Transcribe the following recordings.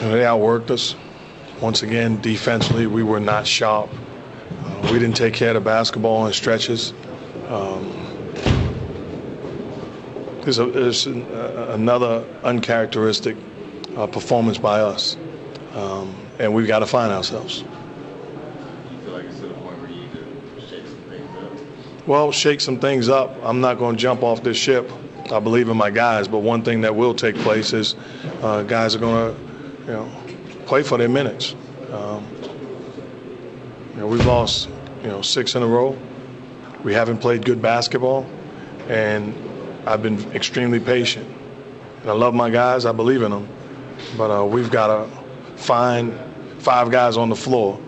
And they outworked us. Once again, defensively, we were not sharp. Uh, we didn't take care of the basketball in stretches. Um, there's, a, there's an, uh, another uncharacteristic uh, performance by us, um, and we've got to find ourselves. Do you feel like it's to the point where you need to shake some things up? Well, shake some things up. I'm not going to jump off this ship. I believe in my guys, but one thing that will take place is uh, guys are going to, you know, play for their minutes. Um, you know, we've lost, you know, six in a row. We haven't played good basketball, and I've been extremely patient. And I love my guys. I believe in them, but uh, we've got to find five guys on the floor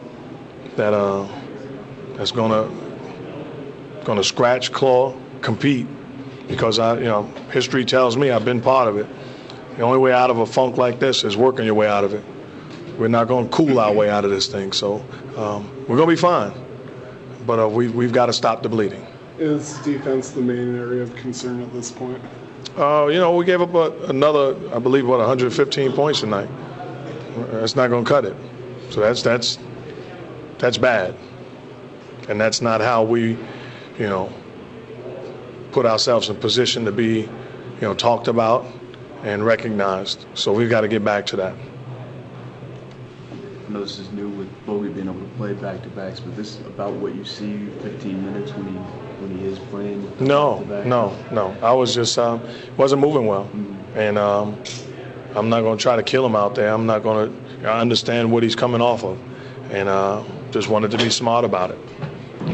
that uh, that's going to scratch, claw, compete. Because I, you know, history tells me I've been part of it. The only way out of a funk like this is working your way out of it. We're not going to cool our way out of this thing. So um, we're going to be fine. But uh, we, we've got to stop the bleeding. Is defense the main area of concern at this point? Uh, you know, we gave up a, another, I believe, what 115 points tonight. That's not going to cut it. So that's that's that's bad, and that's not how we, you know, put ourselves in position to be, you know, talked about and recognized. So we've got to get back to that. I know this is new with Bogut being able to play back to backs, but this is about what you see 15 minutes when he when he is playing. No, no, no. I was just um, wasn't moving well, and um, I'm not going to try to kill him out there. I'm not going to. I understand what he's coming off of, and uh, just wanted to be smart about it.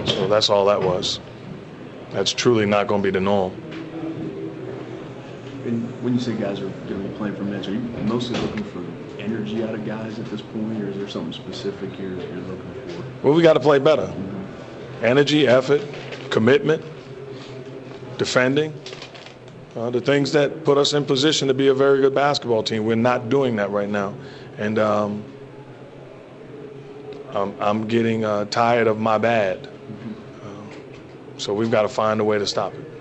So that's all that was. That's truly not going to be the norm. And when you say guys are going to be playing for minutes, are you mostly looking for energy out of guys at this point, or is there something specific you're, you're looking for? Well, we got to play better. Energy, effort, commitment, defending. Uh, the things that put us in position to be a very good basketball team. We're not doing that right now. And um, I'm, I'm getting uh, tired of my bad. Uh, so we've got to find a way to stop it.